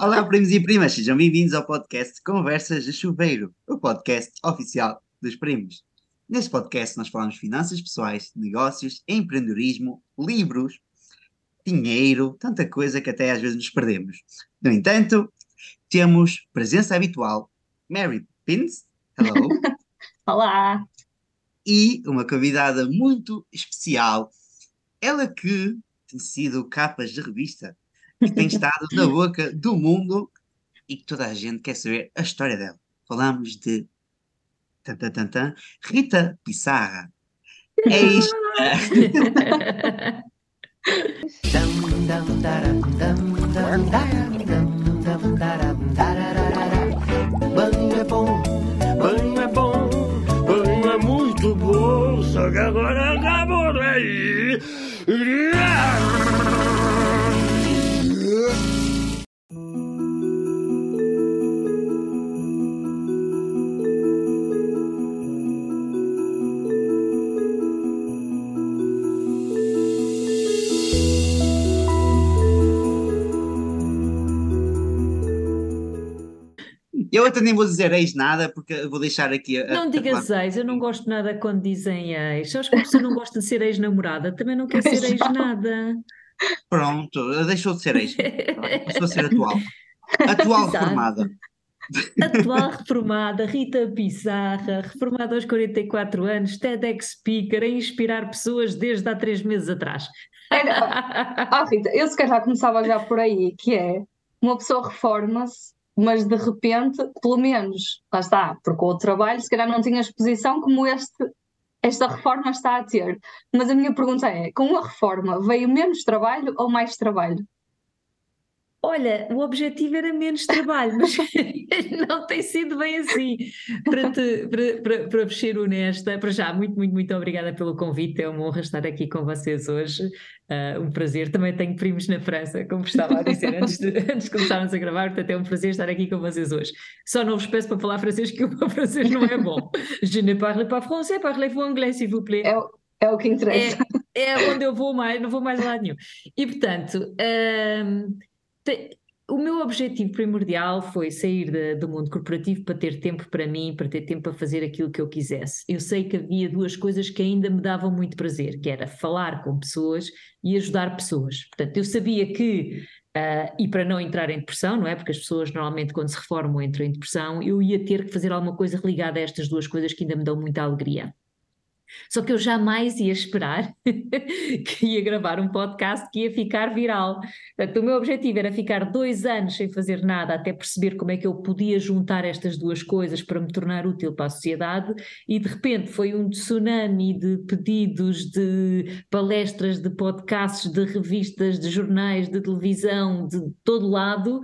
Olá, primos e primas, sejam bem-vindos ao podcast Conversas de Chuveiro, o podcast oficial dos primos. Neste podcast nós falamos de finanças pessoais, negócios, empreendedorismo, livros, dinheiro, tanta coisa que até às vezes nos perdemos. No entanto, temos presença habitual, Mary Pins, hello. Olá! E uma convidada muito especial, ela que tem sido capas de revista, que tem estado na boca do mundo e que toda a gente quer saber a história dela. Falamos de tan, tan, tan, tan, Rita Pissarra. É isto. Banho é bom, banho é bom, banho é muito bom, agora acabou. Eu até nem vou dizer ex nada, porque vou deixar aqui a. Não digas a- ex, eu não gosto nada quando dizem ex. Sabes que a pessoa não gosta de ser ex-namorada, também não quer ser ex nada. Pronto, deixou de ser ex. Passou a ser atual. Atual Exato. reformada. Atual reformada, Rita Pissarra, reformada aos 44 anos, TEDx speaker, a inspirar pessoas desde há três meses atrás. Ah, Rita, eu se calhar começava já por aí, que é uma pessoa reforma-se, mas de repente, pelo menos, lá está, porque o trabalho se calhar não tinha exposição como este, esta reforma está a ter. Mas a minha pergunta é: com a reforma veio menos trabalho ou mais trabalho? Olha, o objetivo era menos trabalho, mas não tem sido bem assim. Para, te, para, para, para ser honesta, para já, muito, muito, muito obrigada pelo convite. É uma honra estar aqui com vocês hoje. Ah, um prazer. Também tenho primos na França, como estava a dizer antes de, antes de começarmos a gravar, portanto é um prazer estar aqui com vocês hoje. Só não vos peço para falar francês, que o meu francês não é bom. Je ne parle pas français, parlez-vous anglais, s'il vous plaît. É, o- é o que interessa. É, é onde eu vou mais, não vou mais lado nenhum. E portanto, hum, o meu objetivo primordial foi sair da- do mundo corporativo para ter tempo para mim, para ter tempo para fazer aquilo que eu quisesse. Eu sei que havia duas coisas que ainda me davam muito prazer, que era falar com pessoas e ajudar pessoas. Portanto, eu sabia que ah, e para não entrar em depressão, não é? Porque as pessoas normalmente quando se reformam entram em depressão, eu ia ter que fazer alguma coisa ligada a estas duas coisas que ainda me dão muita alegria. Só que eu jamais ia esperar que ia gravar um podcast que ia ficar viral. Portanto, o meu objetivo era ficar dois anos sem fazer nada até perceber como é que eu podia juntar estas duas coisas para me tornar útil para a sociedade e de repente foi um tsunami de pedidos de palestras, de podcasts, de revistas, de jornais, de televisão, de todo lado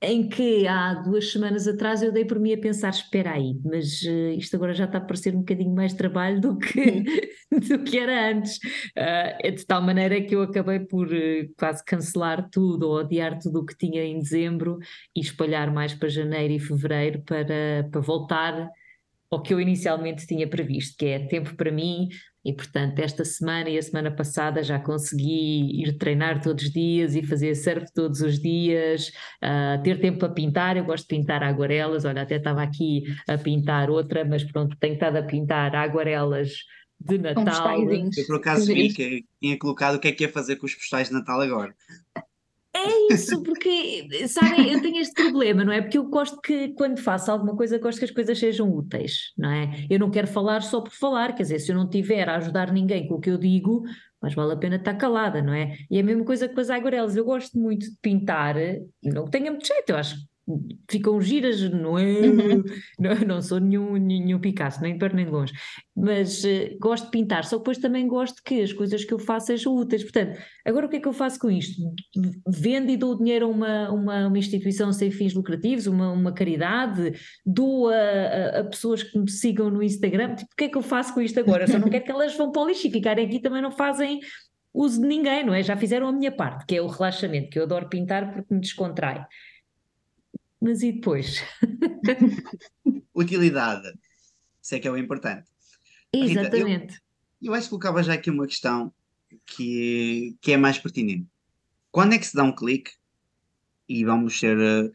em que há duas semanas atrás eu dei por mim a pensar, espera aí, mas eh, isto agora já está a parecer um bocadinho mais trabalho do que, do que era antes. Ah, é de tal maneira que eu acabei por eh, quase cancelar tudo ou adiar tudo o que tinha em dezembro e espalhar mais para janeiro e fevereiro para, para voltar ao que eu inicialmente tinha previsto, que é tempo para mim, e portanto esta semana e a semana passada já consegui ir treinar todos os dias e fazer surf todos os dias, ah, ter tempo para pintar, eu gosto de pintar aguarelas, olha, até estava aqui a pintar outra, mas pronto, tenho estado a pintar aguarelas de Natal. Eu por acaso vi que tinha colocado o que é que ia fazer com os postais de Natal agora. É isso, porque, sabem, eu tenho este problema, não é? Porque eu gosto que, quando faço alguma coisa, gosto que as coisas sejam úteis, não é? Eu não quero falar só por falar, quer dizer, se eu não tiver a ajudar ninguém com o que eu digo, mas vale a pena estar calada, não é? E é a mesma coisa com as aguarelas, eu gosto muito de pintar, não que tenha muito jeito, eu acho ficam giras, não é? Uhum. Não, não sou nenhum, nenhum Picasso, nem de perto nem de longe, mas eh, gosto de pintar, só que depois também gosto que as coisas que eu faço sejam úteis, portanto, agora o que é que eu faço com isto? Vendo e dou dinheiro a uma, uma, uma instituição sem fins lucrativos, uma, uma caridade, dou a, a- a pessoas que me sigam no Instagram, tipo, o que é que eu faço com isto agora? Só não quero que elas vão para o lixo e ficarem aqui também não fazem uso de ninguém, não é? Já fizeram a minha parte, que é o relaxamento, que eu adoro pintar porque me descontrai. Mas e depois? Utilidade. Isso é que é o importante. Rita, eu- Exatamente. Eu acho que colocava já aqui uma questão que, que é mais pertinente. Quando é que se dá um clique e vamos ser. Uh,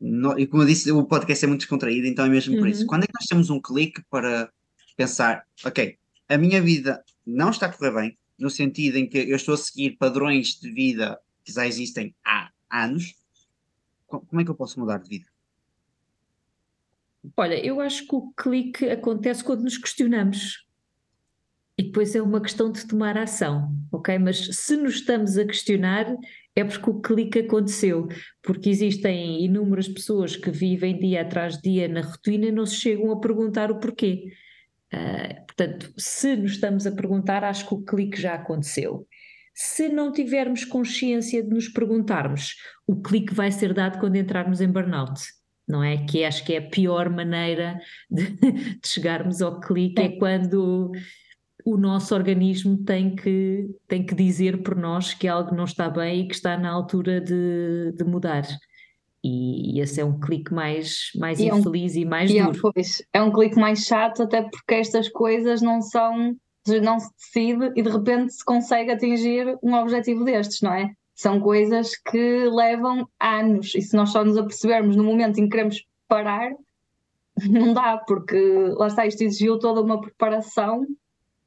no, e como eu disse, o podcast é muito descontraído, então é mesmo por isso. Uhum. Quando é que nós temos um clique para pensar, ok, a minha vida não está a correr bem, no sentido em que eu estou a seguir padrões de vida que já existem há anos, como é que eu posso mudar de vida? Olha, eu acho que o clique acontece quando nos questionamos. E depois é uma questão de tomar ação, ok? Mas se nos estamos a questionar, é porque o clique aconteceu. Porque existem inúmeras pessoas que vivem dia atrás dia na rotina e não se chegam a perguntar o porquê. Ah, portanto, se nos estamos a perguntar, acho que o clique já aconteceu. Se não tivermos consciência de nos perguntarmos, o clique vai ser dado quando entrarmos em burnout, não é? Que acho que é a pior maneira de, de chegarmos ao clique, é quando o nosso organismo tem que, tem que dizer por nós que algo não está bem e que está na altura de, de mudar. E esse é um clique mais, mais E é um- infeliz e mais E é, duro. pois, é um clique mais chato, até porque estas coisas não são, não se decide e de repente se consegue atingir um objetivo destes, não é? São coisas que levam anos, e se nós só nos apercebermos no momento em que queremos parar, não dá, porque lá está, isto exigiu toda uma preparação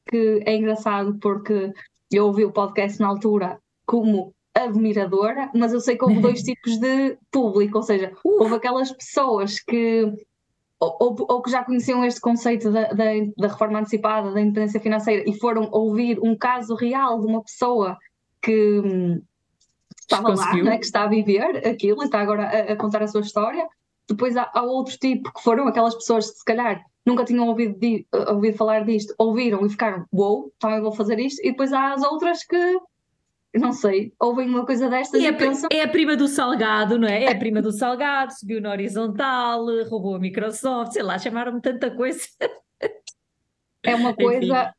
que é engraçado porque eu ouvi o podcast na altura como admiradora, mas eu sei que houve dois tipos de público, ou seja, houve aquelas pessoas que ou, ou- que já conheciam este conceito da, da, da reforma antecipada, da independência financeira e foram ouvir um caso real de uma pessoa que hum, estava lá, Conseguiu. não é? que está a viver aquilo e está agora a, a contar a sua história. Depois há, há outro tipo que foram aquelas pessoas que se calhar nunca tinham ouvido, di- ouvido falar disto, ouviram e ficaram, uou, também vou fazer isto. E depois há as outras que, não sei, ouvem uma coisa destas E e, é, pensam, é a prima do Salgado, não é? É a prima do Salgado, subiu na horizontal, roubou a Microsoft, sei lá, chamaram-me tanta coisa. é uma Enfim. coisa,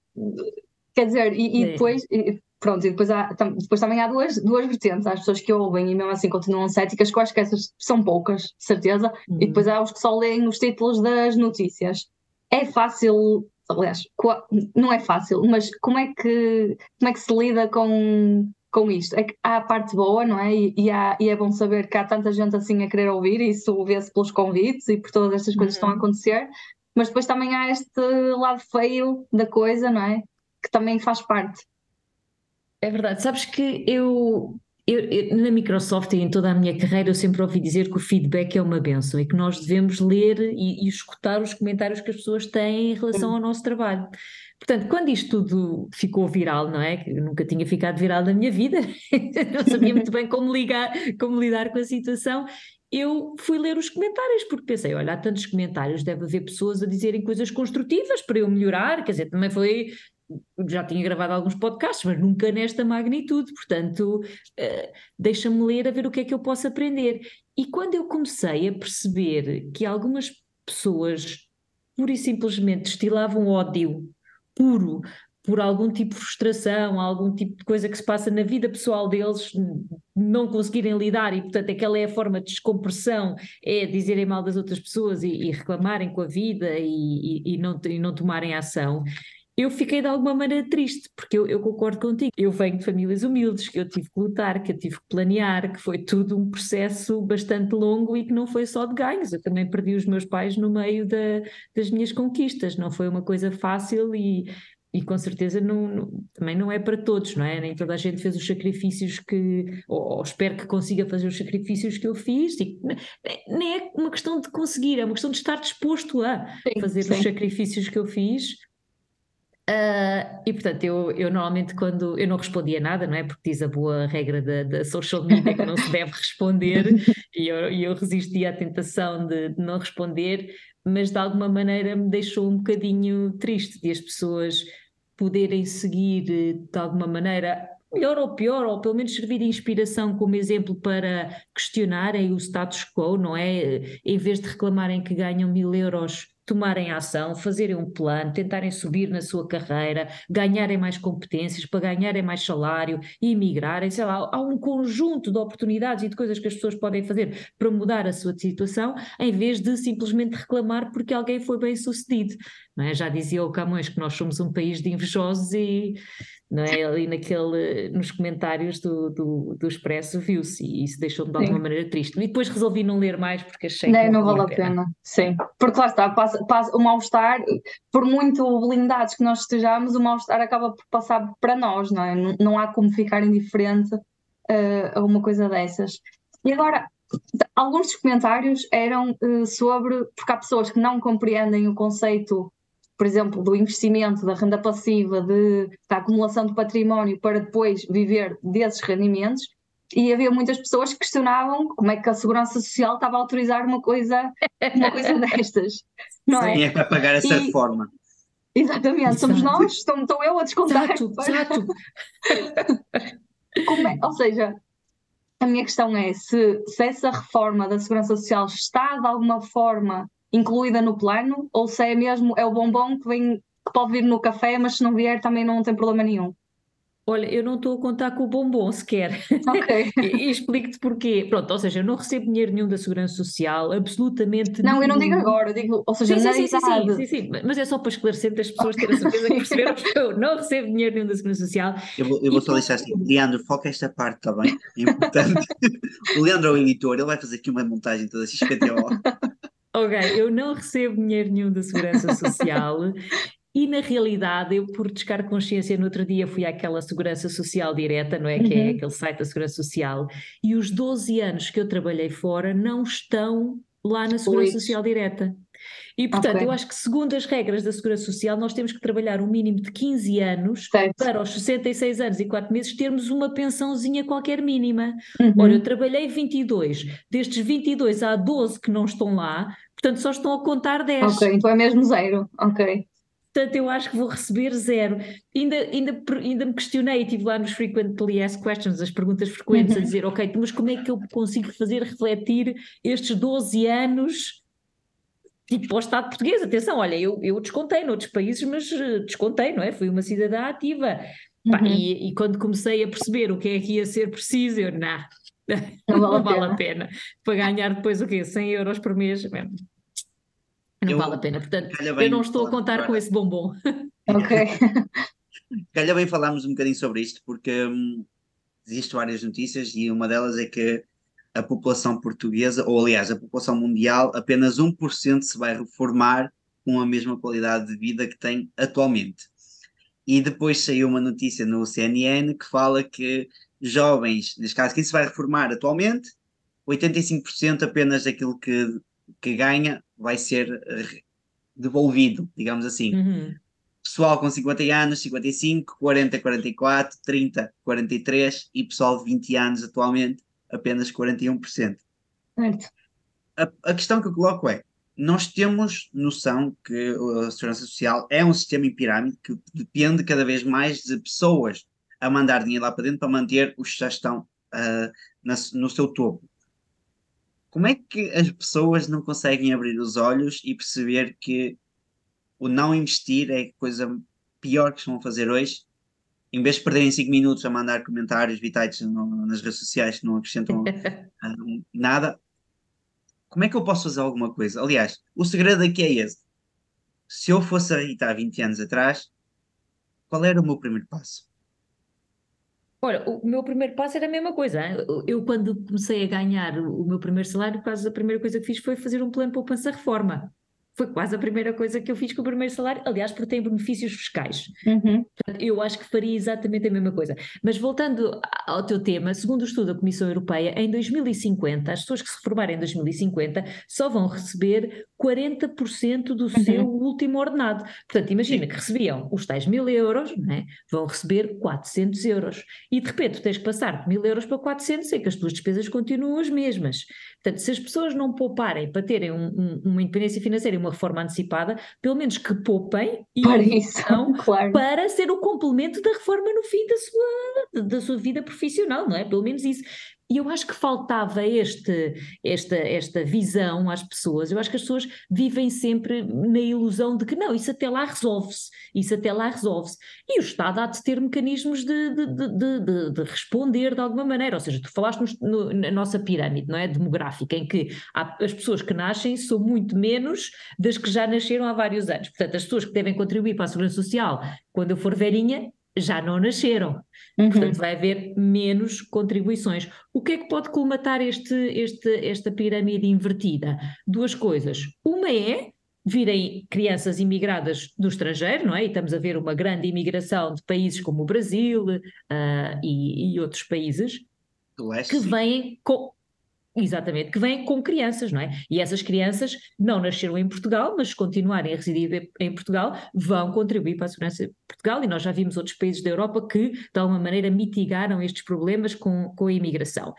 quer dizer, e, e É. depois, e- pronto, e depois, há, depois também há duas, duas vertentes, há as pessoas que ouvem e mesmo assim continuam céticas, que eu acho que essas são poucas, de certeza, e depois há os que só leem os títulos das notícias. É fácil, aliás, não é fácil, mas como é que, como é que se lida com, com isto? É que há a parte boa, não é? E, e, há- e é bom saber que há tanta gente assim a querer ouvir, e isso vê-se pelos convites e por todas estas coisas que estão a Uhum. acontecer, mas depois também há este lado feio da coisa, não é? Que também faz parte. É verdade, sabes que eu, eu- eu- na Microsoft e em toda a minha carreira eu sempre ouvi dizer que o feedback é uma benção e que nós devemos ler e, e escutar os comentários que as pessoas têm em relação ao nosso trabalho. Portanto, quando isto tudo ficou viral, não é? Que nunca tinha ficado viral na minha vida, não sabia muito bem como ligar, como lidar com a situação. Eu fui ler os comentários porque pensei, olha, há tantos comentários, deve haver pessoas a dizerem coisas construtivas para eu melhorar, quer dizer, também foi já tinha gravado alguns podcasts, mas nunca nesta magnitude, portanto, eh, deixa-me ler a ver o que é que eu posso aprender. E quando eu comecei a perceber que algumas pessoas pura e simplesmente destilavam ódio puro por algum tipo de frustração, algum tipo de coisa que se passa na vida pessoal deles, não conseguirem lidar e, portanto, aquela é a forma de descompressão, é dizerem mal das outras pessoas e, e reclamarem com a vida e- e não, e não tomarem ação eu fiquei de alguma maneira triste, porque eu, eu concordo contigo. Eu venho de famílias humildes, que eu tive que lutar, que eu tive que planear, que foi tudo um processo bastante longo e que não foi só de ganhos. Eu também perdi os meus pais no meio da- das minhas conquistas, não foi uma coisa fácil e. E com certeza não, não- também não é para todos, não é? Nem toda a gente fez os sacrifícios que, ou, ou espero que consiga fazer os sacrifícios que eu fiz. E, ne- nem é uma questão de conseguir, é uma questão de estar disposto a Sim, fazer sim. os sacrifícios que eu fiz. Ah, e portanto, eu, eu normalmente quando eu não respondia nada, não é? Porque diz a boa regra da, da social media que não se deve responder, e eu, eu resistia à tentação de, de não responder, mas de alguma maneira me deixou um bocadinho triste de as pessoas poderem seguir eh, de alguma maneira, melhor ou pior, ou pelo menos servir de inspiração como exemplo para questionarem o status quo, não é? Em vez de reclamarem que ganham mil euros tomarem ação, fazerem um plano, tentarem subir na sua carreira, ganharem mais competências, para ganharem mais salário e emigrarem, sei lá, há um conjunto de oportunidades e de coisas que as pessoas podem fazer para mudar a sua situação, em vez de simplesmente reclamar porque alguém foi bem sucedido. É? Já dizia o Camões que nós somos um país de invejosos e não é? Ali naquele, nos comentários do, do, do Expresso viu-se e isso deixou-me de alguma Sim. maneira triste. E depois resolvi não ler mais porque achei Não, que não vale valia a pena. Sim, porque lá está, passa, passa, o mal-estar, por muito blindados que nós estejamos, o mal-estar acaba por passar para nós, não é? Não, não há como ficar indiferente eh, a uma coisa dessas. E agora, alguns dos comentários eram eh, sobre, porque há pessoas que não compreendem o conceito, por exemplo, do investimento, da renda passiva, de, da acumulação de património para depois viver desses rendimentos. E havia muitas pessoas que questionavam como é que a Segurança Social estava a autorizar uma coisa, uma coisa destas, não é? Quem é que vai pagar essa E- reforma? Exatamente, somos Exato. nós, estou, estou eu a descontar. Exato, exato. Como é- ou seja, a minha questão é se, se essa reforma da Segurança Social está de alguma forma incluída no plano ou se é mesmo é o bombom que vem que pode vir no café, mas se não vier também não tem problema nenhum. Olha, eu não estou a contar com o bombom sequer. Ok. E, e explico-te porquê. Pronto, ou seja, eu não recebo dinheiro nenhum da Segurança Social, absolutamente Não, eu não digo nenhum. agora, eu digo, ou seja, Sim, na sim, sim, sim, sim, sim, sim, mas é só para esclarecer para as pessoas terem a certeza que perceberam que eu não recebo dinheiro nenhum da Segurança Social. Eu vou, eu vou só deixar assim, Leandro, foca esta parte, está bem? É importante. o Leandro é o editor, ele vai fazer aqui uma montagem toda XPTO. Ok, eu não recebo dinheiro nenhum da Segurança Social e na realidade eu por descargo de consciência no outro dia fui àquela Segurança Social direta, não é? Que é Uhum. aquele site da Segurança Social e os 12 anos que eu trabalhei fora não estão lá na Segurança Incluídos. Social direta. E portanto, Ok. eu acho que segundo as regras da Segurança Social nós temos que trabalhar um mínimo de 15 anos Certo. para aos 66 anos e 4 meses termos uma pensãozinha qualquer mínima. Uhum. Ora, eu trabalhei 22, destes 22 há 12 que não estão lá, portanto só estão a contar 10. Ok, então é mesmo zero. Ok. Portanto, eu acho que vou receber zero. Ainda, ainda, ainda me questionei, estive lá nos Frequently Asked Questions, as perguntas frequentes, a Uhum. dizer, ok, mas como é que eu consigo fazer refletir estes 12 anos tipo para o Estado português? Atenção, olha, eu, eu descontei noutros países, mas eh, descontei, não é? Fui uma cidadã ativa. Pá, Uhum. e, e quando comecei a perceber o que é que ia ser preciso, eu, não, vale a vale pena. a pena. Para ganhar depois o quê? 100 euros por mês? Não Eu- vale a pena. Portanto, eu não estou a contar agora. com esse bombom. Ok. Calha bem falarmos um bocadinho sobre isto, porque hum, existem várias notícias e uma delas é que a população portuguesa, ou aliás, a população mundial, apenas 1% se vai reformar com a mesma qualidade de vida que tem atualmente. E depois saiu uma notícia no CNN que fala que jovens, neste caso, quem se vai reformar atualmente, 85% apenas daquilo que, que ganha vai ser eh, devolvido, digamos assim Uhum. pessoal com 50 anos, 55, 40, 44, 30, 43 e pessoal de 20 anos atualmente, apenas 41%. Certo. A, a questão que eu coloco é: nós temos noção que a segurança social é um sistema em pirâmide que depende cada vez mais de pessoas a mandar dinheiro lá para dentro para manter os que já estão ah, na- no seu topo. Como é que as pessoas não conseguem abrir os olhos e perceber que o não investir é a coisa pior que estão a fazer hoje? Em vez de perderem 5 minutos a mandar comentários vitais no- nas redes sociais que não acrescentam ah, nada, como é que eu posso fazer alguma coisa? Aliás, o segredo aqui é esse. Se eu fosse a Rita há 20 anos atrás, qual era o meu primeiro passo? Olha, o meu primeiro passo era a mesma coisa. Eu, quando comecei a ganhar o, meu primeiro salário, quase a primeira coisa que fiz foi fazer um plano de poupança reforma. Foi quase a primeira coisa que eu fiz com o primeiro salário, aliás, porque tem benefícios fiscais. Uhum. Portanto, Eu acho que faria exatamente a mesma coisa. Mas voltando ao teu tema, segundo o estudo da Comissão Europeia, em 2050, as pessoas que se reformarem em 2050 só vão receber 40% do seu último ordenado. Portanto, imagina que recebiam os tais mil euros, não é? vão receber 400 euros. E de repente tens que passar de mil euros para 400 e que as tuas despesas continuam as mesmas. Portanto, se as pessoas não pouparem para terem um- um- uma independência financeira e uma reforma antecipada, pelo menos que poupem e Para isso, invistam claro. para ser o complemento da reforma no fim da sua, da sua vida profissional, não é? Pelo menos isso. E eu acho que faltava este, esta, esta visão às pessoas. Eu acho que as pessoas vivem sempre na ilusão de que não, isso até lá resolve-se, isso até lá resolve-se. E o Estado há de ter mecanismos de, de, de, de- de- de responder de alguma maneira. Ou seja, tu falaste no- na nossa pirâmide, não é? Demográfica, em que há- as pessoas que nascem são muito menos das que já nasceram há vários anos. Portanto, as pessoas que devem contribuir para a Segurança Social quando eu for velhinha já não nasceram. Uhum. Portanto, vai haver menos contribuições. O que é que pode colmatar este, este, esta pirâmide invertida? Duas coisas. Uma é virem crianças imigradas do estrangeiro, não é? E estamos a ver uma grande imigração de países como o Brasil uh, e, e, outros países que vêm com Exatamente, que vêm com crianças, não é? E essas crianças não nasceram em Portugal, mas se continuarem a residir em Portugal, vão contribuir para a segurança de Portugal e nós já vimos outros países da Europa que, de alguma maneira, mitigaram estes problemas com, com a imigração.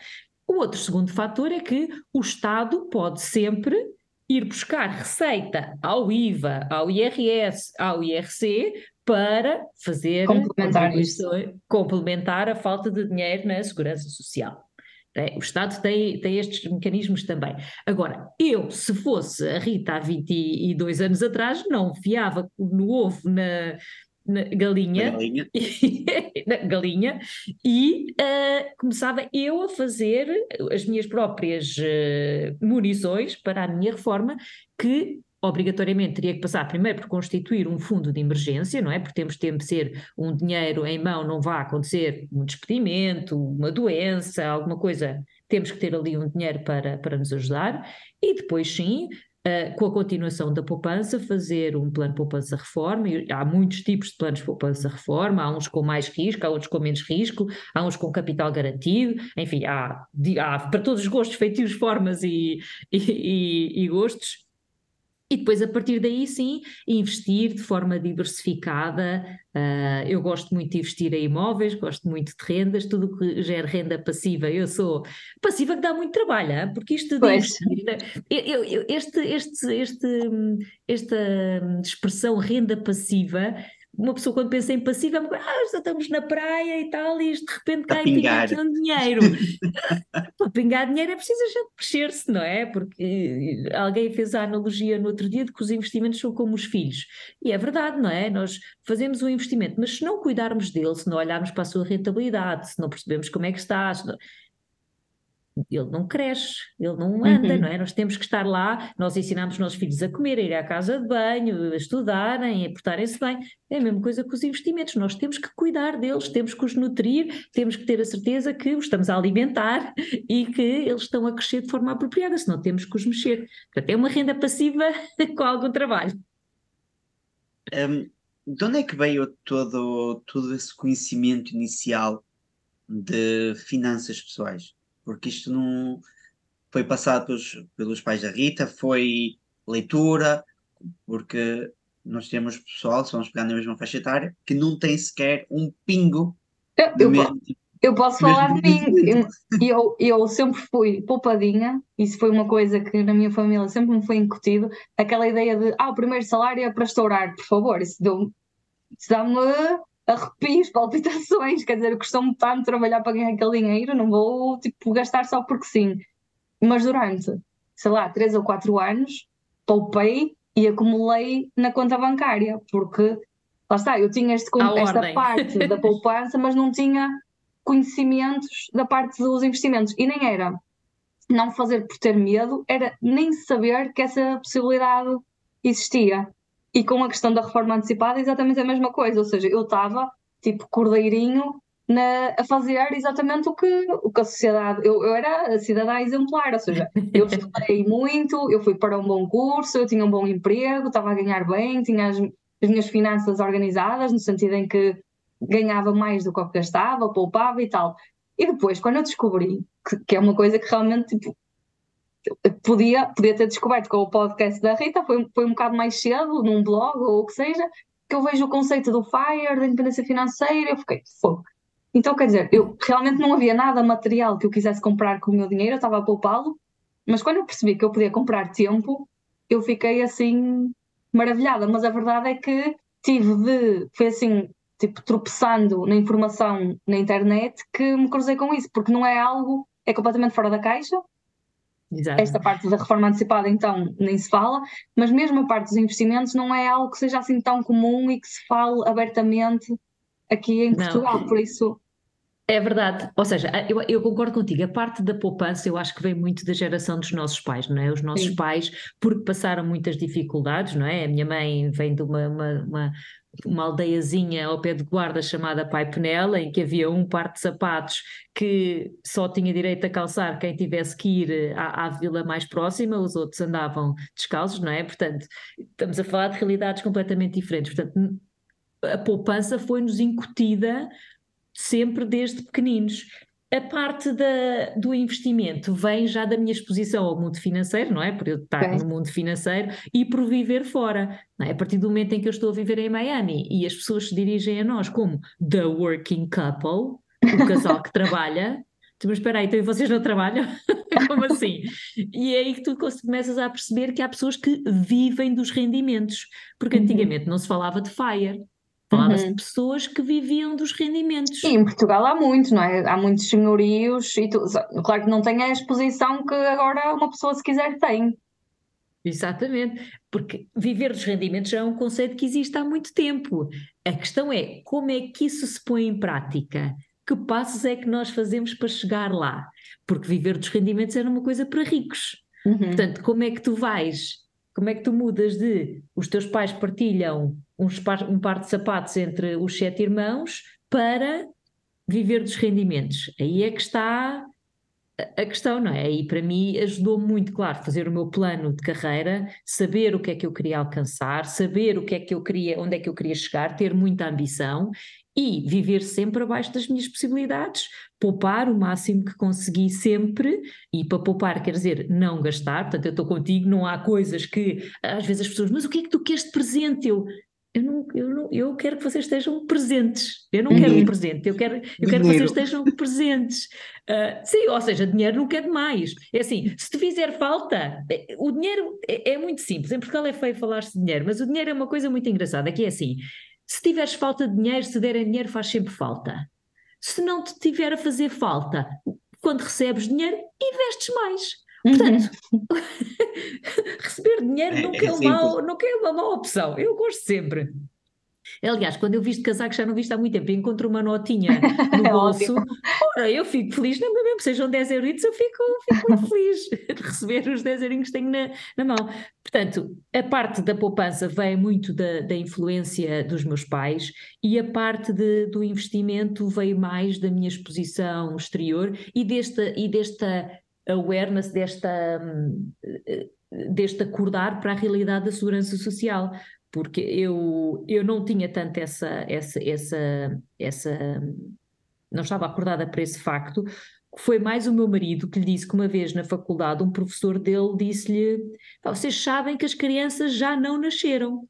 O outro segundo fator é que o Estado pode sempre ir buscar receita ao IVA, ao IRS, ao IRC para fazer complementar, complementar a falta de dinheiro na segurança social. É, o Estado tem, tem estes mecanismos também. Agora, eu, se fosse a Rita há 22 anos atrás, não fiava no ovo na, na galinha, galinha. na galinha e uh, começava eu a fazer as minhas próprias uh, munições para a minha reforma, que obrigatoriamente teria que passar primeiro por constituir um fundo de emergência, não é? Porque temos de ser um dinheiro em mão, não vai acontecer um despedimento, uma doença, alguma coisa, temos que ter ali um dinheiro para, para nos ajudar, e depois sim, Uh, com a continuação da poupança, fazer um plano de poupança reforma. Há muitos tipos de planos de poupança reforma, há uns com mais risco, há outros com menos risco, há uns com capital garantido, enfim, há, há para todos os gostos, feitios, formas e, e, e, e gostos. E depois, a partir daí, sim, investir de forma diversificada. Uh, eu gosto muito de investir em imóveis, gosto muito de rendas, tudo que gera renda passiva. Eu sou passiva que dá muito trabalho, hein? porque isto de investir, eu, eu, este, este, este, esta expressão renda passiva uma pessoa quando pensa em passivo é uma coisa, ah, já estamos na praia e tal, e de repente cai pingar aqui um dinheiro. Para pingar dinheiro é preciso a gente mexer-se, não é? Porque alguém fez a analogia no outro dia de que os investimentos são como os filhos. E é verdade, não é? Nós fazemos um investimento, mas se não cuidarmos dele, se não olharmos para a sua rentabilidade, se não percebemos como é que está, se não ele não cresce, ele não anda, uhum. não é? Nós temos que estar lá, nós ensinamos os nossos filhos a comer, a ir à casa de banho, a estudarem, a portarem-se bem. É a mesma coisa com os investimentos, nós temos que cuidar deles, temos que os nutrir, temos que ter a certeza que os estamos a alimentar e que eles estão a crescer de forma apropriada, senão temos que os mexer. Portanto, é uma renda passiva com algum trabalho. Um, de onde é que veio todo, todo esse conhecimento inicial de finanças pessoais? Porque isto não foi passado pelos, pelos pais da Rita, foi leitura, porque nós temos pessoal, se vamos pegar na mesma faixa etária, que não tem sequer um pingo. Eu, eu, eu posso falar de mim, eu, eu sempre fui poupadinha, isso foi uma coisa que na minha família sempre me foi incutido, aquela ideia de, ah, o primeiro salário é para estourar, por favor, isso deu-me dá-me arrepios, palpitações, quer dizer, costumo tanto trabalhar para ganhar aquele dinheiro, não vou tipo gastar só porque sim. Mas durante, sei lá, três ou quatro anos, poupei e acumulei na conta bancária, porque lá está, eu tinha este, esta ordem. parte da poupança, mas não tinha conhecimentos da parte dos investimentos. E nem era não fazer por ter medo, era nem saber que essa possibilidade existia. E com a questão da reforma antecipada, exatamente a mesma coisa. Ou seja, eu estava, tipo, cordeirinho na, a fazer exatamente o que, o que a sociedade. Eu, eu era a cidadã exemplar, ou seja, eu estudei muito, eu fui para um bom curso, eu tinha um bom emprego, estava a ganhar bem, tinha as, as minhas finanças organizadas, no sentido em que ganhava mais do que eu gastava, poupava e tal. E depois, quando eu descobri que, que é uma coisa que realmente tipo, podia, podia ter descoberto com o podcast da Rita, foi, foi um bocado mais cedo, num blog ou o que seja, que eu vejo o conceito do FIRE, da independência financeira, eu fiquei, fogo. Então, quer dizer, eu realmente não havia nada material que eu quisesse comprar com o meu dinheiro, eu estava a poupá-lo, mas quando eu percebi que eu podia comprar tempo, eu fiquei assim maravilhada. Mas a verdade é que tive de, foi assim, tipo, tropeçando na informação na internet que me cruzei com isso, porque não é algo, é completamente fora da caixa, Exato. Esta parte da reforma antecipada, então, nem se fala, mas mesmo a parte dos investimentos não é algo que seja assim tão comum e que se fale abertamente aqui em Portugal, não. por isso. É verdade, ou seja, eu, eu, concordo contigo, a parte da poupança eu acho que vem muito da geração dos nossos pais, não é? Os nossos Sim. pais, porque passaram muitas dificuldades, não é? A minha mãe vem de uma, uma, uma, uma aldeiazinha ao pé de guarda chamada Pai Penela, em que havia um par de sapatos que só tinha direito a calçar quem tivesse que ir eh, à, à vila mais próxima, os outros andavam descalços, não é? Portanto, estamos a falar de realidades completamente diferentes. Portanto, a poupança foi-nos incutida sempre desde pequeninos. A parte da, do investimento vem já da minha exposição ao mundo financeiro, não é? Por eu estar no mundo financeiro e por viver fora. É? A partir do momento em que eu estou a viver em Miami e as pessoas se dirigem a nós como the working couple, o casal que trabalha, tu, mas espera aí, então vocês não trabalham? como assim? E é aí que tu começas a perceber que há pessoas que vivem dos rendimentos, porque uhum. antigamente não se falava de FIRE, Falava-se uhum. de pessoas que viviam dos rendimentos. E em Portugal há muito, não é? Há muitos senhorios e tu, claro que não tem a exposição que agora uma pessoa se quiser tem. Exatamente, porque viver dos rendimentos já é um conceito que existe há muito tempo. A questão é como é que isso se põe em prática? Que passos é que nós fazemos para chegar lá? Porque viver dos rendimentos era uma coisa para ricos. Uhum. Portanto, como é que tu vais como é que tu mudas de os teus pais partilham um par de sapatos entre os sete irmãos para viver dos rendimentos? Aí é que está a questão, não é? E para mim ajudou muito, claro, fazer o meu plano de carreira, saber o que é que eu queria alcançar, saber o que é que eu queria, onde é que eu queria chegar, ter muita ambição e viver sempre abaixo das minhas possibilidades, poupar o máximo que consegui sempre, e para poupar quer dizer não gastar, portanto eu estou contigo, não há coisas que às vezes as pessoas, mas o que é que tu queres de presente? Eu, eu, não, eu, não, eu quero que vocês estejam presentes, eu não uhum. quero um presente, eu quero, eu quero que vocês estejam presentes. Uh, sim, ou seja, dinheiro não quer demais. É assim, se te fizer falta, é, o dinheiro é, é muito simples, em Portugal é feio falar-se de dinheiro, mas o dinheiro é uma coisa muito engraçada, que é assim, se tiveres falta de dinheiro, se derem dinheiro, faz sempre falta. Se não te tiver a fazer falta, quando recebes dinheiro, investes mais. Portanto, uhum. receber dinheiro é, nunca, é, é, uma, nunca é uma má opção. Eu gosto sempre. Aliás, quando eu visto casaco, já não visto há muito tempo, e encontro uma notinha no é bolso, ora, eu fico feliz, não mesmo sejam 10 euros, eu fico, fico muito feliz de receber os 10 euros que tenho na, na mão. Portanto, a parte da poupança vem muito da, da influência dos meus pais e a parte de, do investimento veio mais da minha exposição exterior e desta, e desta awareness, desta, hum, deste acordar para a realidade da segurança social porque eu, eu não tinha tanto essa, essa, essa, essa. não estava acordada para esse facto. Foi mais o meu marido que lhe disse que uma vez na faculdade um professor dele disse-lhe: Vocês sabem que as crianças já não nasceram.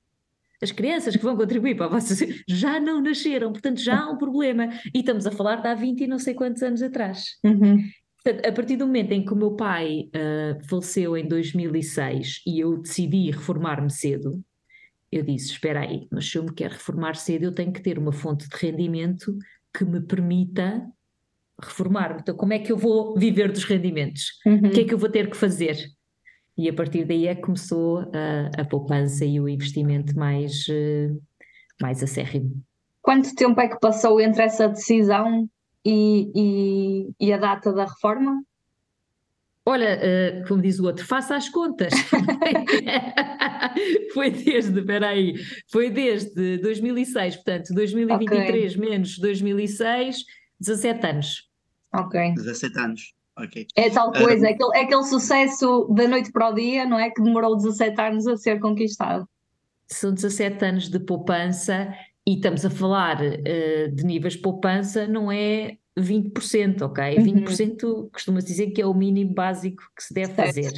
As crianças que vão contribuir para vocês já não nasceram, portanto já há um problema. E estamos a falar de há 20 e não sei quantos anos atrás. Uhum. Portanto, a partir do momento em que o meu pai uh, faleceu em 2006 e eu decidi reformar-me cedo, eu disse: espera aí, mas se eu me quero reformar cedo, eu tenho que ter uma fonte de rendimento que me permita reformar-me. Então, como é que eu vou viver dos rendimentos? Uhum. O que é que eu vou ter que fazer? E a partir daí é que começou a, a poupança e o investimento mais, uh, mais acérrimo. Quanto tempo é que passou entre essa decisão e, e, e a data da reforma? Olha, uh, como diz o outro, faça as contas. foi desde, aí, foi desde 2006, portanto, 2023 okay. menos 2006, 17 anos. Ok. 17 anos. ok. É tal coisa, uh, é, aquele, é aquele sucesso da noite para o dia, não é? Que demorou 17 anos a ser conquistado. São 17 anos de poupança e estamos a falar uh, de níveis de poupança, não é 20%, ok? Uhum. 20% costuma-se dizer que é o mínimo básico que se deve certo. fazer.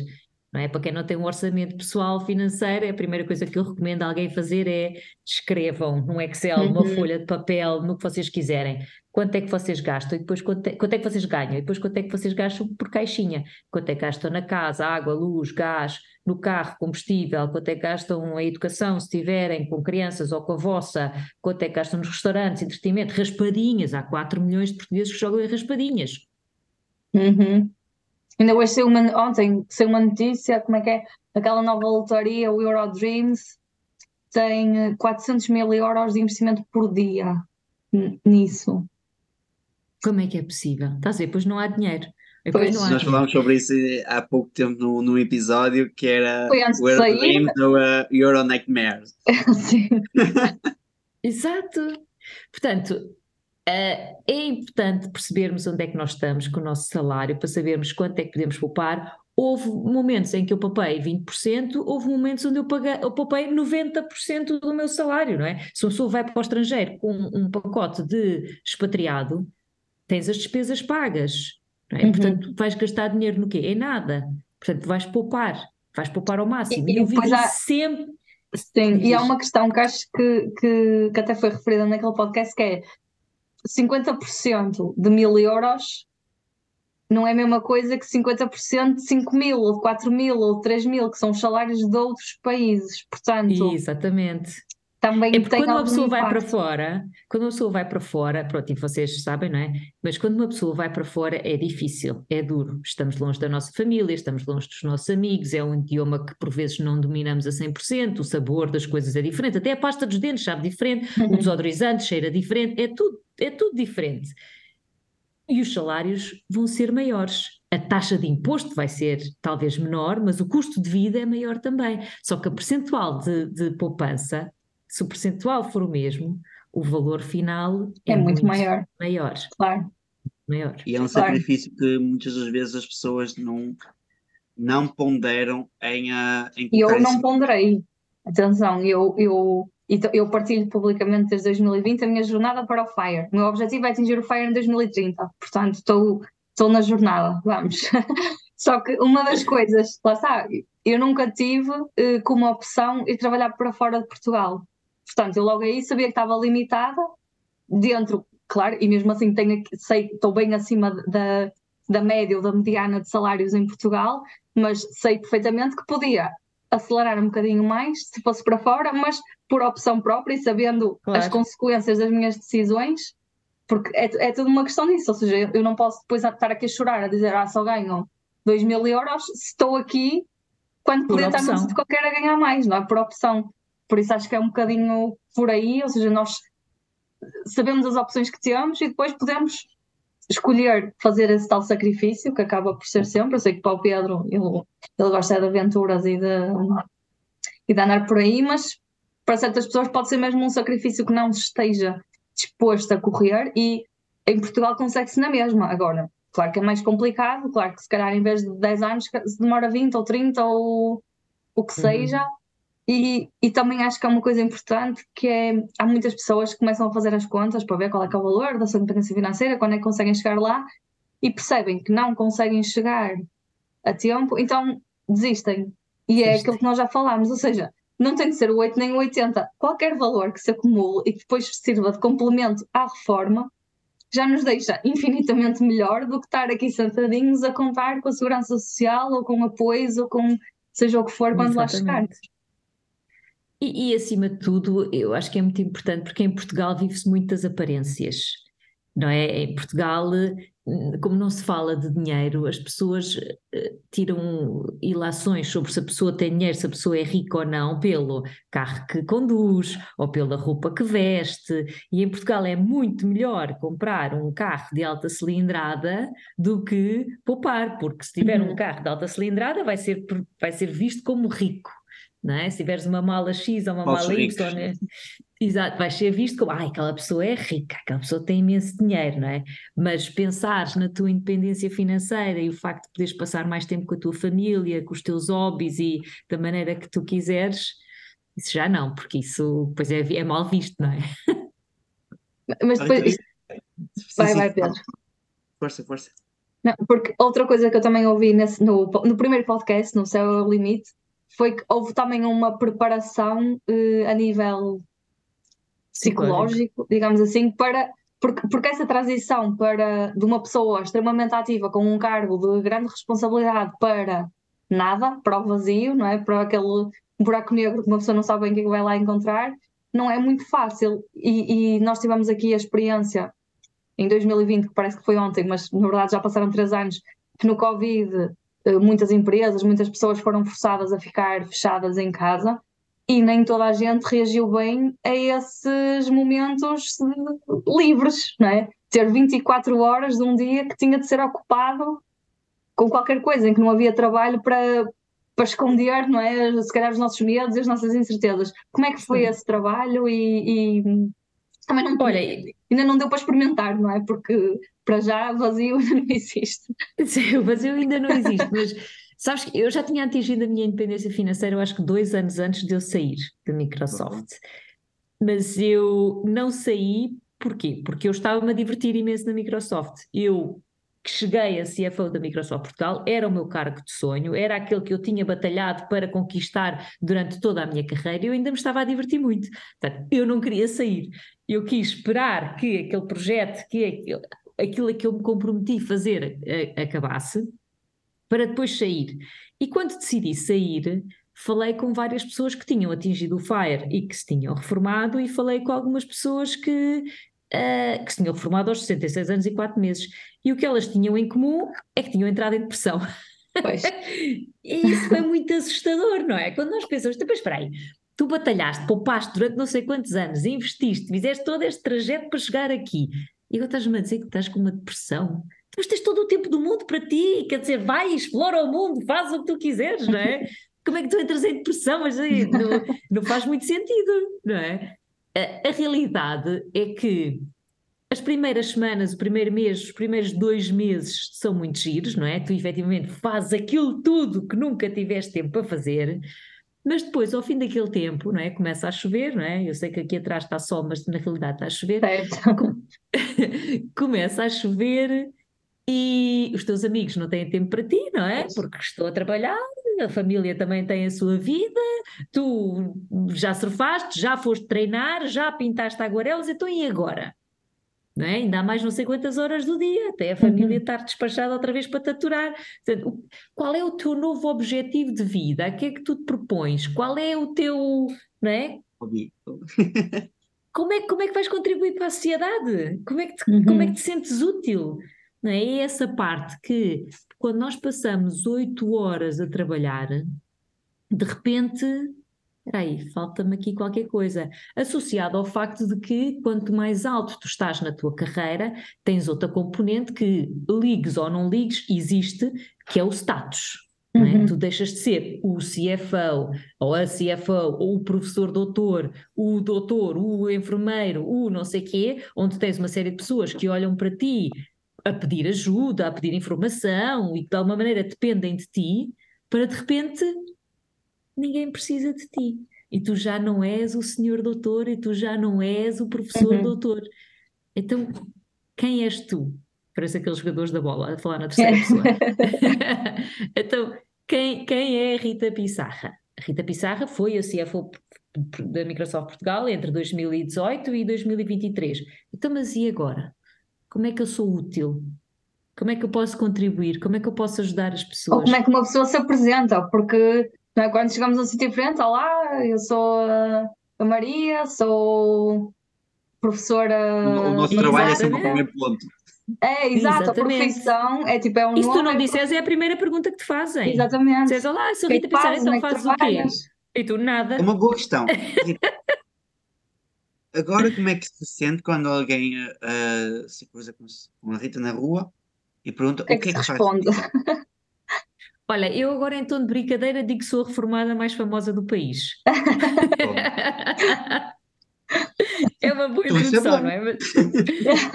Não é? Para quem não tem um orçamento pessoal financeiro, a primeira coisa que eu recomendo a alguém fazer é escrevam no Excel, uhum. numa folha de papel, no que vocês quiserem, quanto é que vocês gastam e depois quanto é, quanto é que vocês ganham e depois quanto é que vocês gastam por caixinha, quanto é que gastam na casa, água, luz, gás, no carro, combustível, quanto é que gastam a educação se tiverem com crianças ou com a vossa, quanto é que gastam nos restaurantes, entretenimento, raspadinhas, há 4 milhões de portugueses que jogam em raspadinhas. Uhum. Ainda hoje saiu uma, ontem saiu uma notícia, como é que é? Aquela nova lotaria, o Eurodreams, tem 400 mil euros de investimento por dia nisso. Como é que é possível? Estás a ver? Pois não há dinheiro. Pois. Nós falámos sobre isso há pouco tempo num, num episódio que era Foi antes de Where sair. Dreams ou uh, Euro Nightmares. Sim. Exato. Portanto, eh, é importante percebermos onde é que nós estamos com o nosso salário para sabermos quanto é que podemos poupar. Houve momentos em que eu poupei 20%, houve momentos onde eu, paguei, eu poupei 90% do meu salário, não é? Se uma pessoa vai para o estrangeiro com um pacote de expatriado, tens as despesas pagas, é? Uhum. Portanto, vais gastar dinheiro no quê? Em nada. Portanto, vais poupar, vais poupar ao máximo. E- E eu vivi há- sempre. Sim, e há uma questão que acho que, que, que até foi referida naquele podcast que é 50% de mil euros não é a mesma coisa que 50% de 5 mil, ou de 4 mil, ou de 3 mil, que são os salários de outros países. Portanto, Exatamente. Também É porque tem quando uma pessoa vai para impacto. fora, quando uma pessoa vai para fora, pronto, e vocês sabem, não é? Mas quando uma pessoa vai para fora é difícil, é duro. Estamos longe da nossa família, estamos longe dos nossos amigos, é um idioma que por vezes não dominamos a 100%, o sabor das coisas é diferente, até a pasta dos dentes sabe diferente, o desodorizante cheira diferente, é tudo, é tudo diferente. E os salários vão ser maiores. A taxa de imposto vai ser talvez menor, mas o custo de vida é maior também. Só que a percentual de, de poupança, se o percentual for o mesmo, o valor final é, É muito maior, maior, claro. maior. E é um Claro. sacrifício que muitas das vezes as pessoas não, não ponderam em, uh, em E eu não ponderei. Atenção, eu, eu, eu partilho publicamente desde 2020 a minha jornada para o FIRE. O meu objetivo é atingir o FIRE em 2030. Portanto, estou, estou na jornada, vamos. Só que uma das coisas, lá está, eu nunca tive eh, como opção ir trabalhar para fora de Portugal. Portanto, eu logo aí sabia que estava limitada dentro, claro, e mesmo assim tenho, sei que estou bem acima da, da média ou da mediana de salários em Portugal, mas sei perfeitamente que podia acelerar um bocadinho mais se fosse para fora, mas por opção própria e sabendo Claro. as consequências das minhas decisões, porque é, é tudo uma questão disso, ou seja, eu não posso depois estar aqui a chorar, a dizer, ah, só ganho 2 mil euros se estou aqui quando Por podia estar opção. sítio qualquer a ganhar mais, não é? Por opção. Por isso acho que é um bocadinho por aí, ou seja, nós sabemos as opções que temos e depois podemos escolher fazer esse tal sacrifício, que acaba por ser sempre. Eu sei que para o Pedro ele, ele gosta de aventuras e de, e de andar por aí, mas para certas pessoas pode ser mesmo um sacrifício que não esteja disposto a correr e em Portugal consegue-se na mesma. Agora, claro que é mais complicado, claro que se calhar em vez de 10 anos se demora 20 ou 30 ou o que Uhum. seja. E, e também acho que há uma coisa importante que é há muitas pessoas que começam a fazer as contas para ver qual é é o valor da sua independência financeira, quando é que conseguem chegar lá e percebem que não conseguem chegar a tempo, então desistem. E é Desistem. aquilo que nós já falámos, ou seja, não tem de ser o 8 nem o 80. Qualquer valor que se acumule e que depois sirva de complemento à reforma já nos deixa infinitamente melhor do que estar aqui sentadinhos a contar com a segurança social ou com apoios ou com seja o que for quando lá chegar. E, e, acima de tudo, eu acho que é muito importante porque em Portugal vive-se muitas aparências, não é? Em Portugal, eh, como não se fala de dinheiro, as pessoas eh, tiram ilações sobre se a pessoa tem dinheiro, se a pessoa é rica ou não, pelo carro que conduz ou pela roupa que veste. E em Portugal é muito melhor comprar um carro de alta cilindrada do que poupar, porque se tiver um Uhum. carro de alta cilindrada vai ser, vai ser visto como rico. Não é? Se tiveres uma mala X ou uma Falsos mala ricos. Y, né? Exato, vais ser visto como, ai, aquela pessoa é rica, aquela pessoa tem imenso dinheiro, não é? Mas pensares na tua independência financeira e o facto de poderes passar mais tempo com a tua família, com os teus hobbies e da maneira que tu quiseres, isso já não, porque isso depois é, é mal visto, não é? Mas depois, vai, sim. vai, Pedro. Força, força. Não, porque outra coisa que eu também ouvi nesse- no, no primeiro podcast, no Céu é o Limite, foi que houve também uma preparação eh, a nível psicológico, digamos assim, para porque, porque essa transição para de uma pessoa extremamente ativa com um cargo de grande responsabilidade para nada, para o vazio, não é? Para aquele buraco negro que uma pessoa não sabe bem o que é vai lá encontrar, não é muito fácil. E, e nós tivemos aqui a experiência em 2020, que parece que foi ontem, mas na verdade já passaram três anos, que no Covid muitas empresas, muitas pessoas foram forçadas a ficar fechadas em casa e nem toda a gente reagiu bem a esses momentos eh, livres, não é? ter 24 horas de um dia que tinha de ser ocupado com qualquer coisa, em que não havia trabalho para, para esconder, não é? Se calhar os nossos medos e as nossas incertezas. Como é que foi esse trabalho e, e também não, Olha, ainda não deu para experimentar, não é? Porque para já vazio ainda não existe. Sim, o vazio ainda não existe, mas sabes que eu já tinha atingido a minha independência financeira, eu acho que dois anos antes de eu sair da Microsoft. Mas eu não saí, porquê? Porque eu estava-me a divertir imenso na Microsoft. Eu que cheguei a CFO da Microsoft Portugal, era o meu cargo de sonho, era aquele que eu tinha batalhado para conquistar durante toda a minha carreira e eu ainda me estava a divertir muito. Portanto, eu não queria sair. Eu quis esperar que aquele projeto, que aquilo, aquilo a que eu me comprometi fazer a, acabasse, para depois sair. E quando decidi sair, falei com várias pessoas que tinham atingido o FIRE e que se tinham reformado, e falei com algumas pessoas que, uh, que se tinham reformado aos 66 anos e 4 meses. E o que elas tinham em comum é que tinham entrado em depressão. Pois. e isso foi muito assustador, não é? Quando nós pensamos, depois espera aí, tu batalhaste, poupaste durante não sei quantos anos, investiste, fizeste todo este trajeto para chegar aqui, e agora estás-me a dizer que estás com uma depressão. Mas tens todo o tempo do mundo para ti, quer dizer, vai, explora o mundo, faz o que tu quiseres, não é? Como é que tu entras em depressão? Mas aí, não, não faz muito sentido, não é? A, a realidade é que as primeiras semanas, o primeiro mês, os primeiros dois meses são muito giros, não é? Tu efetivamente fazes aquilo tudo que nunca tiveste tempo para fazer, mas depois, ao fim daquele tempo, não é? Começa a chover, não é? Eu sei que aqui atrás está sol, mas na realidade está a chover. Começa a chover e os teus amigos não têm tempo para ti, não é? Porque estou a trabalhar, a família também tem a sua vida, tu já surfaste, já foste treinar, já pintaste aguarelas, então e agora? Não é? Ainda há mais não sei quantas horas do dia, até a família uhum. estar despachada outra vez para te aturar. Portanto, qual é o teu novo objetivo de vida? O que é que tu te propões? Qual é o teu. Não é? como, é como é que vais contribuir para a sociedade? Como é que te, uhum. como é que te sentes útil? Não é? é essa parte que, quando nós passamos oito horas a trabalhar, de repente Espera aí, falta-me aqui qualquer coisa. Associado ao facto de que quanto mais alto tu estás na tua carreira, tens outra componente que, ligues ou não ligues, existe, que é o status. É? Uhum. Tu deixas de ser o CFO, ou a CFO, ou o professor doutor, o doutor, o enfermeiro, o não sei quê, onde tens uma série de pessoas que olham para ti a pedir ajuda, a pedir informação e que de alguma maneira dependem de ti, para de repente ninguém precisa de ti. E tu já não és o senhor doutor e tu já não és o professor uhum. doutor. Então, quem és tu? Parece aqueles jogadores da bola a falar na terceira pessoa. então, quem, quem é a Rita Pissarra? A Rita Pissarra foi a CFO da Microsoft Portugal entre 2018 e 2023. Então, mas e agora? Como é que eu sou útil? Como é que eu posso contribuir? Como é que eu posso ajudar as pessoas? Ou como é que uma pessoa se apresenta? Porque é? Quando chegamos a um sítio diferente, olá, eu sou a Maria, sou professora. O nosso trabalho é sempre o primeiro ponto. É, exato, Exatamente. a profissão é tipo, é um E se tu não disseres, é a primeira pergunta que te fazem. Exatamente. Dizes, olá, sou Rita Pissarra, então é fazes o quê? E tu, nada. É uma boa questão. Agora, como é que se sente quando alguém uh, se cruza com a Rita na rua e pergunta é o que é que, responde? Olha, eu agora em tom de brincadeira digo que sou a reformada mais famosa do país. é uma boa introdução, não é?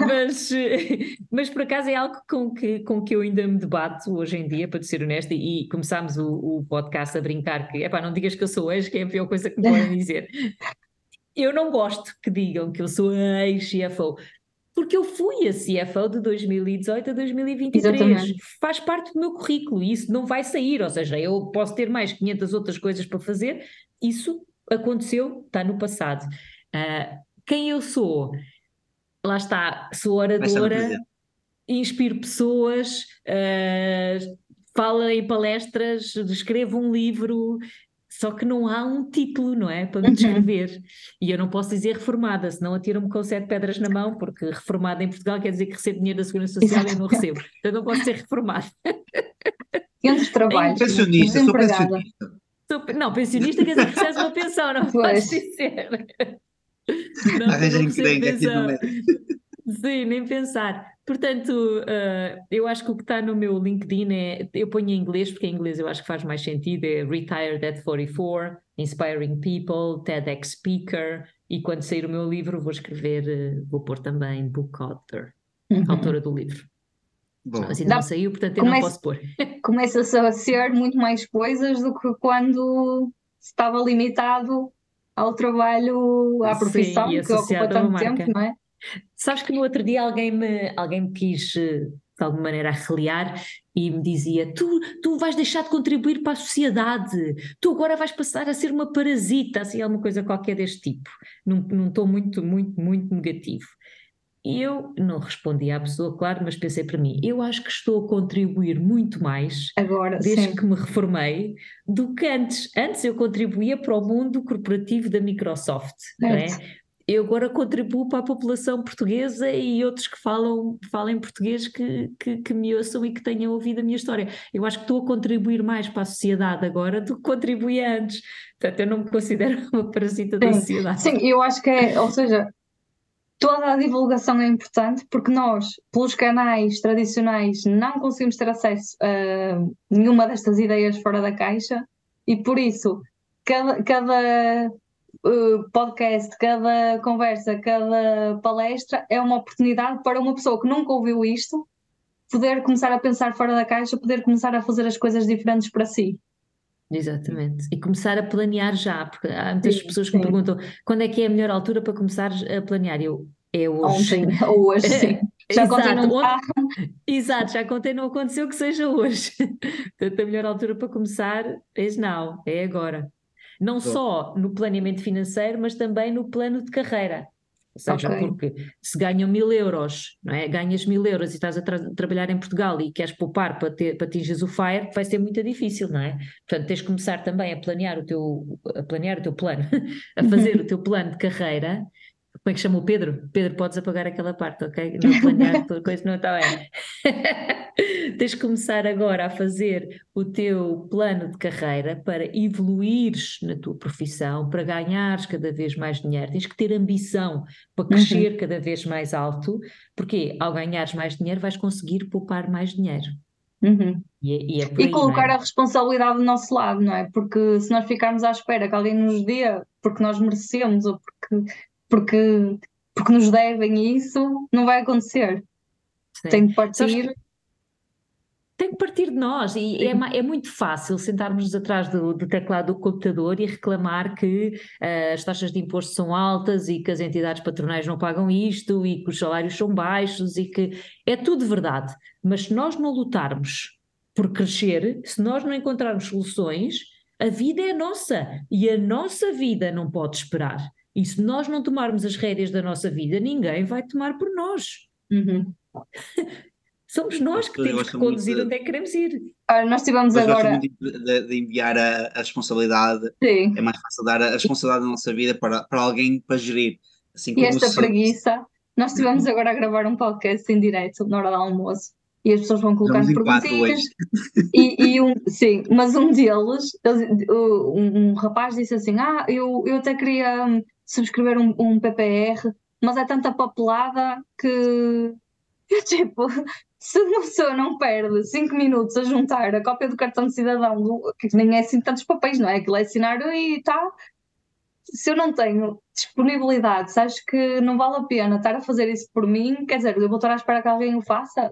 Mas, mas, por acaso é algo com que, com que eu ainda me debato hoje em dia, para ser honesta, e começámos o, o podcast a brincar que, epá, não digas que eu sou ex, que é a pior coisa que me podem dizer. Eu não gosto que digam que eu sou ex-CFO, porque eu fui a CFO de 2018 a 2023. Exatamente. Faz parte do meu currículo e isso não vai sair. Ou seja, eu posso ter mais 500 outras coisas para fazer, isso aconteceu, está no passado. Uh, quem eu sou? Lá está, sou oradora, inspiro pessoas, uh, falo em palestras, escrevo um livro, só que não há um título, não é? Para me uhum. descrever. Uhum. E eu não posso dizer reformada, senão atiram-me com sete pedras na mão, porque reformada em Portugal quer dizer que recebo dinheiro da Segurança Social e eu não recebo. Então não posso ser reformada. Entre trabalhos. Pensionista, sou pensionista. Sou, não, pensionista quer dizer que recebes uma pensão, não podes dizer. Não, Arranjem que bem, aqui meio. Sim, nem pensar. Portanto, uh, eu acho que o que está no meu LinkedIn é. Eu ponho em inglês, porque em inglês eu acho que faz mais sentido: é Retired at 44, Inspiring People, TEDx Speaker. E quando sair o meu livro, vou escrever, uh, vou pôr também Book Author, uhum. autora do livro. Bom. Mas ainda não saiu, portanto eu não posso pôr. Começa-se a ser muito mais coisas do que quando estava limitado ao trabalho, à profissão Sim, que ocupa tanto tempo, não é? Sabes que no outro dia alguém me, alguém me quis de alguma maneira arreliar e me dizia: tu, tu vais deixar de contribuir para a sociedade, tu agora vais passar a ser uma parasita, assim, alguma coisa qualquer deste tipo. Num, num tom muito, muito, muito negativo. E eu não respondi à pessoa, claro, mas pensei para mim: eu acho que estou a contribuir muito mais agora, desde sim. que me reformei do que antes. Antes eu contribuía para o mundo corporativo da Microsoft, não é? Eu agora contribuo para a população portuguesa e outros que falam, falem português que, que, que, me ouçam e que tenham ouvido a minha história. Eu acho que estou a contribuir mais para a sociedade agora do que contribuía antes. Portanto, eu não me considero uma parasita sim, da sociedade. Sim, eu acho que é, ou seja, toda a divulgação é importante porque nós, pelos canais tradicionais, não conseguimos ter acesso a nenhuma destas ideias fora da caixa e por isso cada, cada podcast, cada conversa, cada palestra é uma oportunidade para uma pessoa que nunca ouviu isto poder começar a pensar fora da caixa, poder começar a fazer as coisas diferentes para si. Exatamente. E começar a planear já, porque há muitas sim, pessoas que sim. me perguntam quando é que é a melhor altura para começar a planear. Eu, é hoje. Ontem, ou hoje, sim. Já Exato, Exato, já contei, não aconteceu que seja hoje. Portanto, a melhor altura para começar é now, é agora. Não só no planeamento financeiro, mas também no plano de carreira. Ou seja, okay. porque se ganham mil euros, não é? ganhas mil euros e estás a tra trabalhar em Portugal e queres poupar para, ter, para atingir o FIRE, vai ser muito difícil, não é? Portanto, tens de começar também a planear o teu, a planear o teu plano, a fazer o teu plano de carreira como é que chama o Pedro? Pedro, podes apagar aquela parte, ok? Não planear coisa não está bem. Tens de começar agora a fazer o teu plano de carreira para evoluires na tua profissão, para ganhares cada vez mais dinheiro. Tens que ter ambição para uhum. crescer uhum. cada vez mais alto, porque ao ganhares mais dinheiro vais conseguir poupar mais dinheiro. Uhum. E, é, e, é e, colocar é? a responsabilidade do nosso lado, não é? Porque se nós ficarmos à espera que alguém nos dê porque nós merecemos ou porque porque, porque nos devem isso, não vai acontecer. Sim. Tem de partir. Tem que partir de nós e é, é, muito fácil sentarmos atrás do, do, teclado do computador e reclamar que uh, as taxas de imposto são altas e que as entidades patronais não pagam isto e que os salários são baixos e que é tudo verdade. Mas se nós não lutarmos por crescer, se nós não encontrarmos soluções, a vida é nossa e a nossa vida não pode esperar. E se nós não tomarmos as rédeas da nossa vida, ninguém vai tomar por nós. Uhum. Somos nós que temos que conduzir de... onde é que queremos ir. Ah, nós tivemos agora. De, de, enviar a, a responsabilidade. Sim. É mais fácil dar a responsabilidade da nossa vida para, para alguém para gerir. Assim e esta preguiça. Nós tivemos agora a gravar um podcast em direto na hora do almoço e as pessoas vão colocar perguntinhas. E, e, um, sim, mas um deles, um, um, rapaz disse assim: Ah, eu, eu até queria hum, subscrever um, um PPR, mas é tanta papelada que, tipo, se uma pessoa não perde 5 minutos a juntar a cópia do cartão de cidadão, que nem é assim tantos papéis, não é? Aquilo é assinar e tal. Se eu não tenho disponibilidade, se acho que não vale a pena estar a fazer isso por mim, quer dizer, eu vou estar à espera que alguém o faça,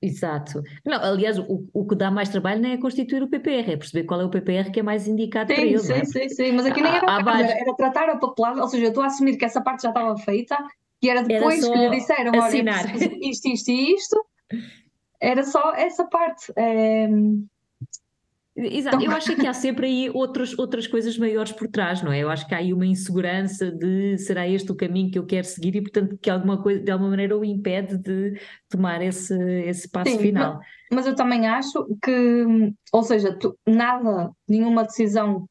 Exato. Não, aliás, o, o que dá mais trabalho não é constituir o PPR, é perceber qual é o PPR que é mais indicado sim, para ele. Sim, é? sim, sim, mas aqui nem era, há, há era tratar a papelada, ou seja, eu estou a assumir que essa parte já estava feita e era depois era que lhe disseram, assinar. olha, isto, isto e isto, era só essa parte. É... Exato, então... eu acho que há sempre aí outras, outras coisas maiores por trás, não é? Eu acho que há aí uma insegurança de será este o caminho que eu quero seguir e, portanto, que alguma coisa, de alguma maneira o impede de tomar esse, esse passo Sim, final. Mas, mas, eu também acho que, ou seja, tu, nada, nenhuma decisão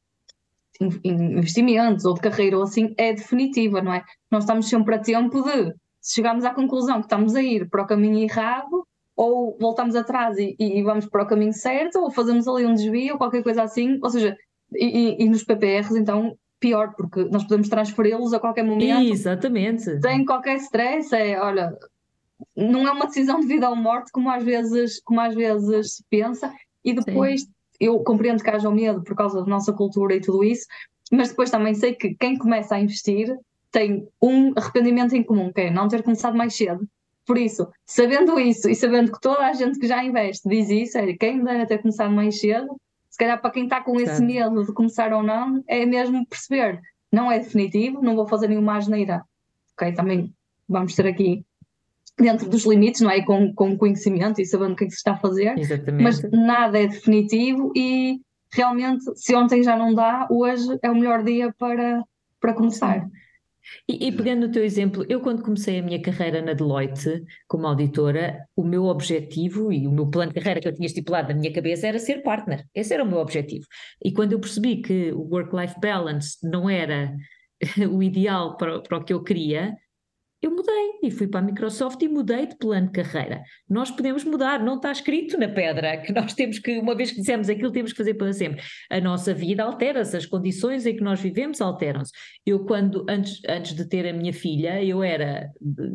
de investimentos ou de carreira ou assim é definitiva, não é? Nós estamos sempre a tempo de, se chegarmos à conclusão que estamos a ir para o caminho errado, ou voltamos atrás e, e, vamos para o caminho certo, ou fazemos ali um desvio, ou qualquer coisa assim, ou seja, e, e, nos PPRs, então, pior, porque nós podemos transferi-los a qualquer momento, Exatamente. sem qualquer stress. É, olha, não é uma decisão de vida ou morte, como às vezes, como às vezes se pensa, e depois eu compreendo que haja o medo por causa da nossa cultura e tudo isso, mas depois também sei que quem começa a investir tem um arrependimento em comum, que é não ter começado mais cedo. Por isso, sabendo isso e sabendo que toda a gente que já investe diz isso, é quem deve ter começado mais cedo, se calhar para quem está com esse medo de começar ou não, é mesmo perceber, não é definitivo, não vou fazer nenhuma asneira. Ok, também vamos ter aqui dentro dos limites, não é? Com, com conhecimento e sabendo o que é que se está a fazer, Exatamente. mas nada é definitivo e realmente, se ontem já não dá, hoje é o melhor dia para, para começar. E, e pegando no teu exemplo, eu quando comecei a minha carreira na Deloitte como auditora, o meu objetivo e o meu plano de carreira que eu tinha estipulado na minha cabeça era ser partner. Esse era o meu objetivo. E quando eu percebi que o work-life balance não era o ideal para, para o que eu queria, eu mudei e fui para a Microsoft e mudei de plano de carreira. Nós podemos mudar, não está escrito na pedra que nós temos que, uma vez que dissemos aquilo, temos que fazer para sempre. A nossa vida altera-se, as condições em que nós vivemos alteram-se. Eu, quando, antes, antes de ter a minha filha, eu era,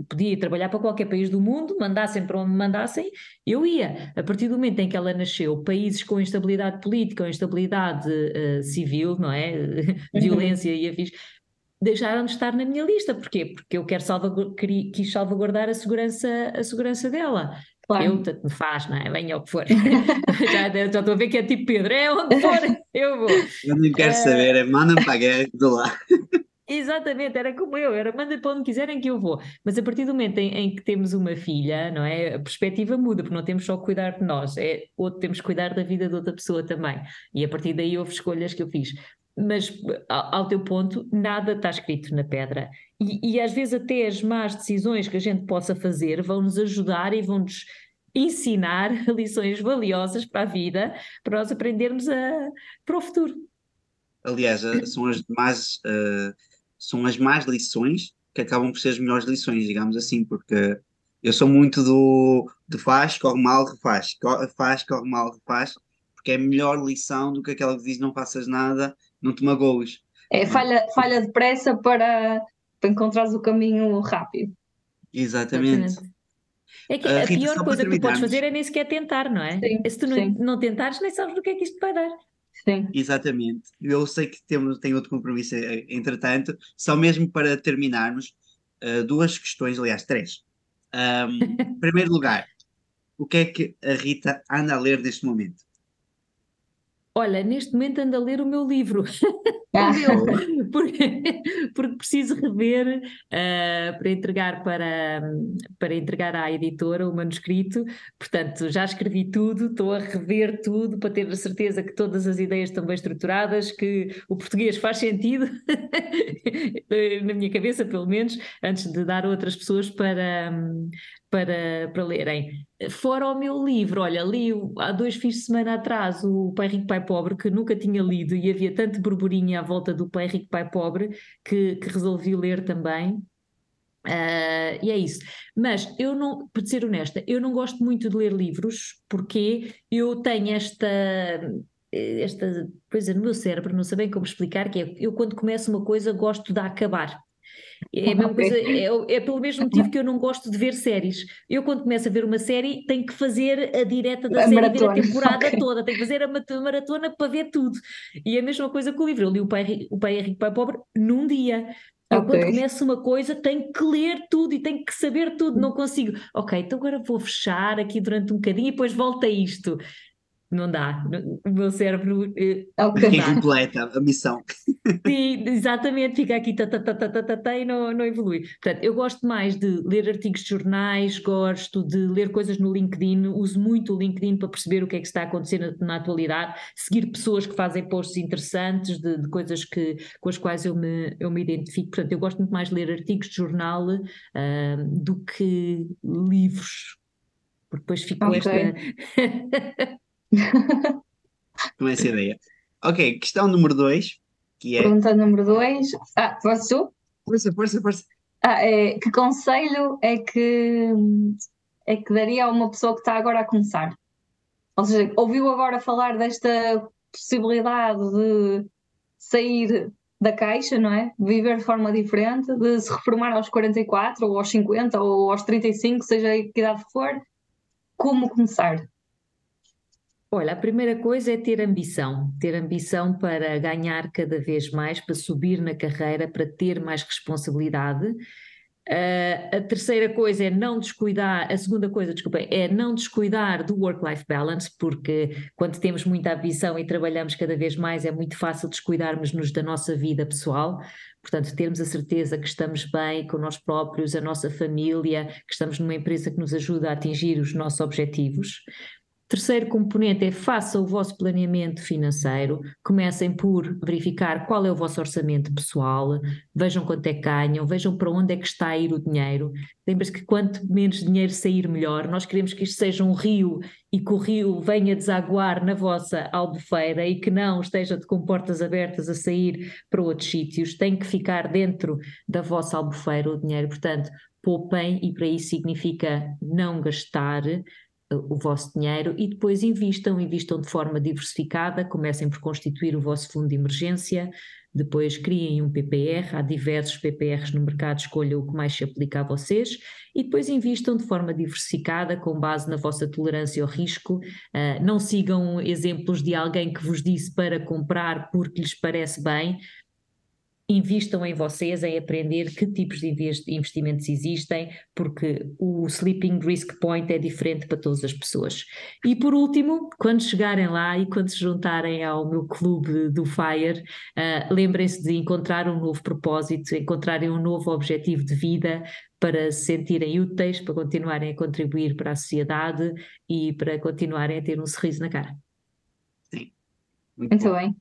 podia trabalhar para qualquer país do mundo, mandassem para onde me mandassem, eu ia. A partir do momento em que ela nasceu, países com instabilidade política ou instabilidade eh, civil, não é? Violência e afins, deixaram de estar na minha lista. Porquê? Porque eu quero salvagu- queri- quis salvaguardar a segurança, a segurança dela. Claro. Eu, tanto me faz, não é? Venha o que for. já, já estou a ver que é tipo Pedro, é onde for, eu vou. Eu nem quero Eh, saber, é manda-me para a guerra do lá. Exatamente, era como eu, era manda para onde quiserem que eu vou. Mas a partir do momento em, em que temos uma filha, não é? A perspectiva muda, porque não temos só que cuidar de nós, é outro, temos que cuidar da vida de outra pessoa também. E a partir daí houve escolhas que eu fiz. Mas ao, teu ponto, nada está escrito na pedra. E, e às vezes até as más decisões que a gente possa fazer vão nos ajudar e vão nos ensinar lições valiosas para a vida, para nós aprendermos a, para o futuro. Aliás, eh, são as más, eh, são as más lições que acabam por ser as melhores lições, digamos assim, porque eu sou muito do de faz, corre mal, refaz, faz, corre mal, refaz, porque é a melhor lição do que aquela que diz não faças nada, não te magoes. É falha, falha depressa para, para encontrares o caminho rápido. Exatamente. Exatamente. É que Ah, a Rita, pior coisa que tu podes fazer é nem sequer tentar, não é? Sim, E se tu não, sim. não tentares, nem sabes do que é que isto vai dar. Sim. Exatamente. Eu sei que temos, tem outro compromisso, eh, entretanto, só mesmo para terminarmos, eh, duas questões, aliás, três. Em primeiro lugar, o que é que a Rita anda a ler neste momento? Olha, neste momento ando a ler o meu livro. Ah, porque, porque preciso rever ah, para entregar para, para entregar à editora o manuscrito. Portanto, já escrevi tudo, estou a rever tudo para ter a certeza que todas as ideias estão bem estruturadas, que o português faz sentido, na minha cabeça, pelo menos, antes de dar a outras pessoas para, para, para lerem. Fora o meu livro, olha, li há dois fins de semana atrás o Pai Rico, Pai Pobre, que nunca tinha lido e havia tanto burburinho à volta do Pai Rico, Pai Pobre que, que resolvi ler também. Ah, e é isso. Mas eu não, para ser honesta, eu não gosto muito de ler livros porque eu tenho esta, esta coisa no meu cérebro, não sei bem como explicar, que é eu quando começo uma coisa gosto de acabar. É a mesma coisa, é, é pelo mesmo motivo que eu não gosto de ver séries. Eu, quando começo a ver uma série, tenho que fazer a direta da A série, ver a maratona, temporada ok. toda, tenho que fazer a maratona para ver tudo. E é a mesma coisa com o livro. Eu li o Pai, o Pai é Rico, Pai Pobre num dia. Eu, Ok. quando começo uma coisa, tenho que ler tudo e tenho que saber tudo, não consigo. Ok, então agora vou fechar aqui durante um bocadinho e depois volto a isto. Não dá. O meu cérebro. eh, Ok. Fica Tá. incompleta a missão. Sim, exatamente, fica aqui tá, tá, tá, tá, tá, tá, tá, e não, não evolui. Portanto, eu gosto mais de ler artigos de jornais, gosto de ler coisas no LinkedIn, uso muito o LinkedIn para perceber o que é que está a acontecer na, na atualidade, seguir pessoas que fazem posts interessantes de, de coisas que, com as quais eu me, eu me identifico. Portanto, eu gosto muito mais de ler artigos de jornal ah, do que livros, porque depois fico com Ok. esta. com essa ideia. Ok, questão número dois, que é. Pergunta número dois. Ah, posso tu? Força, força, força. Ah, é, que conselho é que, é que daria a uma pessoa que está agora a começar? Ou seja, ouviu agora falar desta possibilidade de sair da caixa, não é? Viver de forma diferente, de se reformar aos 44 ou aos 50 ou aos 35, seja a que idade for. Como começar? Olha, a primeira coisa é ter ambição, ter ambição para ganhar cada vez mais, para subir na carreira, para ter mais responsabilidade. Uh, a terceira coisa é não descuidar, a segunda coisa, desculpa, é não descuidar do work-life balance, porque quando temos muita ambição e trabalhamos cada vez mais, é muito fácil descuidarmos-nos da nossa vida pessoal. Portanto, termos a certeza que estamos bem com nós próprios, a nossa família, que estamos numa empresa que nos ajuda a atingir os nossos objetivos. Terceiro componente é faça o vosso planeamento financeiro, comecem por verificar qual é o vosso orçamento pessoal, vejam quanto é que ganham, vejam para onde é que está a ir o dinheiro. Lembre-se que quanto menos dinheiro sair, melhor. Nós queremos que isto seja um rio e que o rio venha desaguar na vossa albufeira e que não esteja com portas abertas a sair para outros sítios. Tem que ficar dentro da vossa albufeira o dinheiro. Portanto, poupem e para isso significa não gastar o vosso dinheiro e depois invistam, invistam de forma diversificada, comecem por constituir o vosso fundo de emergência, depois criem um PPR, há diversos PPRs no mercado, escolham o que mais se aplica a vocês e depois invistam de forma diversificada com base na vossa tolerância ao risco. Uh, não sigam exemplos de alguém que vos disse para comprar porque lhes parece bem, Invistam em vocês, em aprender que tipos de investimentos existem, porque o Sleeping Risk Point é diferente para todas as pessoas. E por último, quando chegarem lá e quando se juntarem ao meu clube do FIRE, uh, lembrem-se de encontrar um novo propósito, encontrarem um novo objetivo de vida para se sentirem úteis, para continuarem a contribuir para a sociedade e para continuarem a ter um sorriso na cara. Sim. Muito, Muito bem.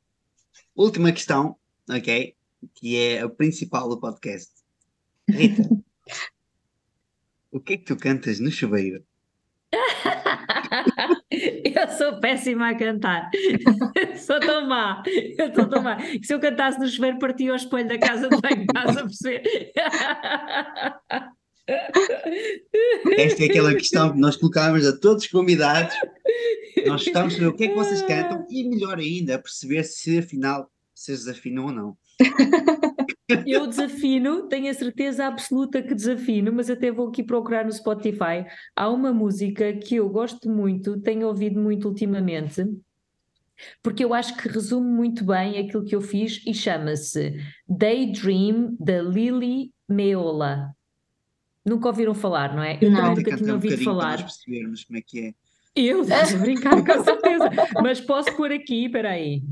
Última questão, ok? Que é o principal do podcast. Rita, o que é que tu cantas no chuveiro? eu sou péssima a cantar. sou tão má. Eu estou tão má. Se eu cantasse no chuveiro, partia o espelho da casa de banho, estás a perceber? Esta é aquela questão que nós colocámos a todos os convidados. Nós estamos a saber o que é que vocês cantam e, melhor ainda, a perceber se afinal vocês desafinam ou não. Eu desafino, tenho a certeza absoluta que desafino, mas até vou aqui procurar no Spotify. Há uma música que eu gosto muito, tenho ouvido muito ultimamente, porque eu acho que resume muito bem aquilo que eu fiz e chama-se Daydream da Lily Meola. Nunca ouviram falar, não é? Eu não. nunca tinha ouvido um falar. Para percebermos como é que é. Eu, estás a brincar com certeza. Mas posso pôr aqui, espera aí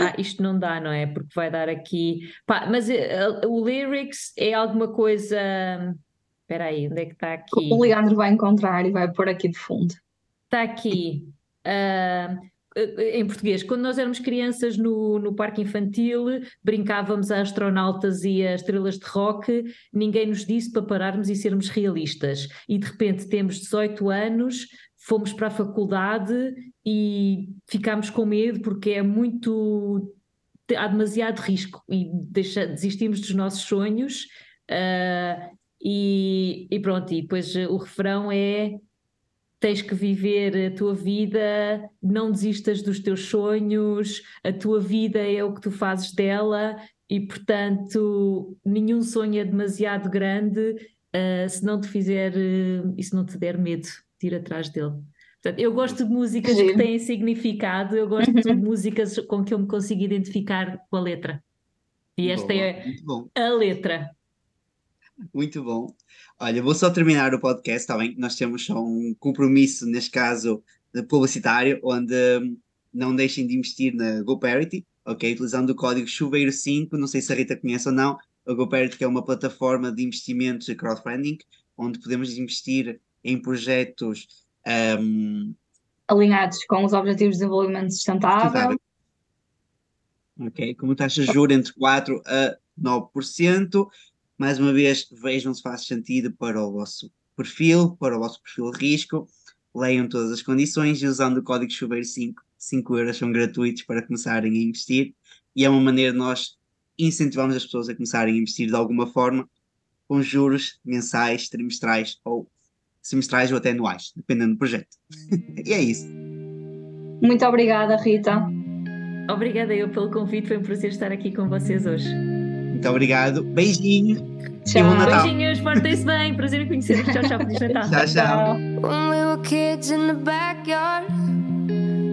ah, isto não dá, não é? Porque vai dar aqui. Pá, mas uh, o lyrics é alguma coisa. Espera aí, onde é que está aqui? O Leandro vai encontrar e vai pôr aqui de fundo. Está aqui. Uh, em português, quando nós éramos crianças no, no parque infantil, brincávamos a astronautas e a estrelas de rock, ninguém nos disse para pararmos e sermos realistas. E de repente temos 18 anos, fomos para a faculdade e ficámos com medo porque é muito. há demasiado risco e deixa, desistimos dos nossos sonhos. Uh, e, e pronto, e depois o refrão é tens que viver a tua vida, não desistas dos teus sonhos, a tua vida é o que tu fazes dela e, portanto, nenhum sonho é demasiado grande uh, se não te fizer uh, se não te der medo de ir atrás dele. Portanto, eu gosto de músicas Sim. que têm significado, eu gosto de uhum. músicas com que eu me consigo identificar com a letra. E esta Boa, é a letra. Muito bom. Olha, vou só terminar o podcast, está bem? Nós temos só um compromisso, neste caso, publicitário, onde hum, não deixem de investir na GoParity, ok? Utilizando o código chuveiro5, não sei se a Rita conhece ou não, a GoParity é uma plataforma de investimentos e crowdfunding, onde podemos investir em projetos um, alinhados com os Objetivos de Desenvolvimento Sustentável. Ok, com uma taxa de juros entre 4% a 9%. Mais uma vez, vejam se faz sentido para o vosso perfil, para o vosso perfil de risco. Leiam todas as condições e usando o código chuveiro 5, 5 euros são gratuitos para começarem a investir. E é uma maneira de nós incentivarmos as pessoas a começarem a investir de alguma forma, com juros mensais, trimestrais ou semestrais ou até anuais, dependendo do projeto. e é isso. Muito obrigada, Rita. Obrigada eu pelo convite, foi um prazer estar aqui com vocês hoje. Muito obrigado, beijinho Tchau. e bom Natal. Beijinhos, portem-se bem, prazer em conhecer-vos. Tchau, tchau, Feliz Natal. Tchau, tchau. When we were kids in the backyard,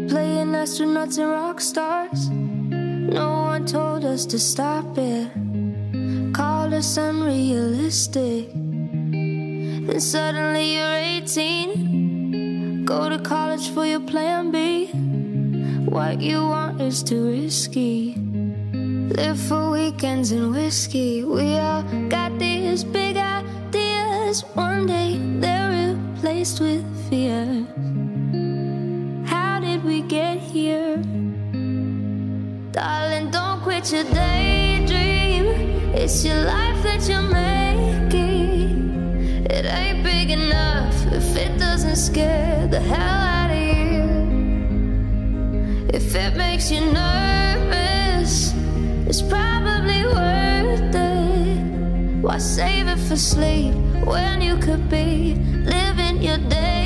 playing astronauts and rock stars. No one told us to stop it, called us unrealistic. Then suddenly you're 18, go to college for your plan B. What you want is too risky. Live for weekends and whiskey. We all got these big ideas. One day they're replaced with fear. How did we get here? Darling, don't quit your daydream. It's your life that you're making. Big enough if it doesn't scare the hell out of you. If it makes you nervous, it's probably worth it. Why save it for sleep when you could be living your day?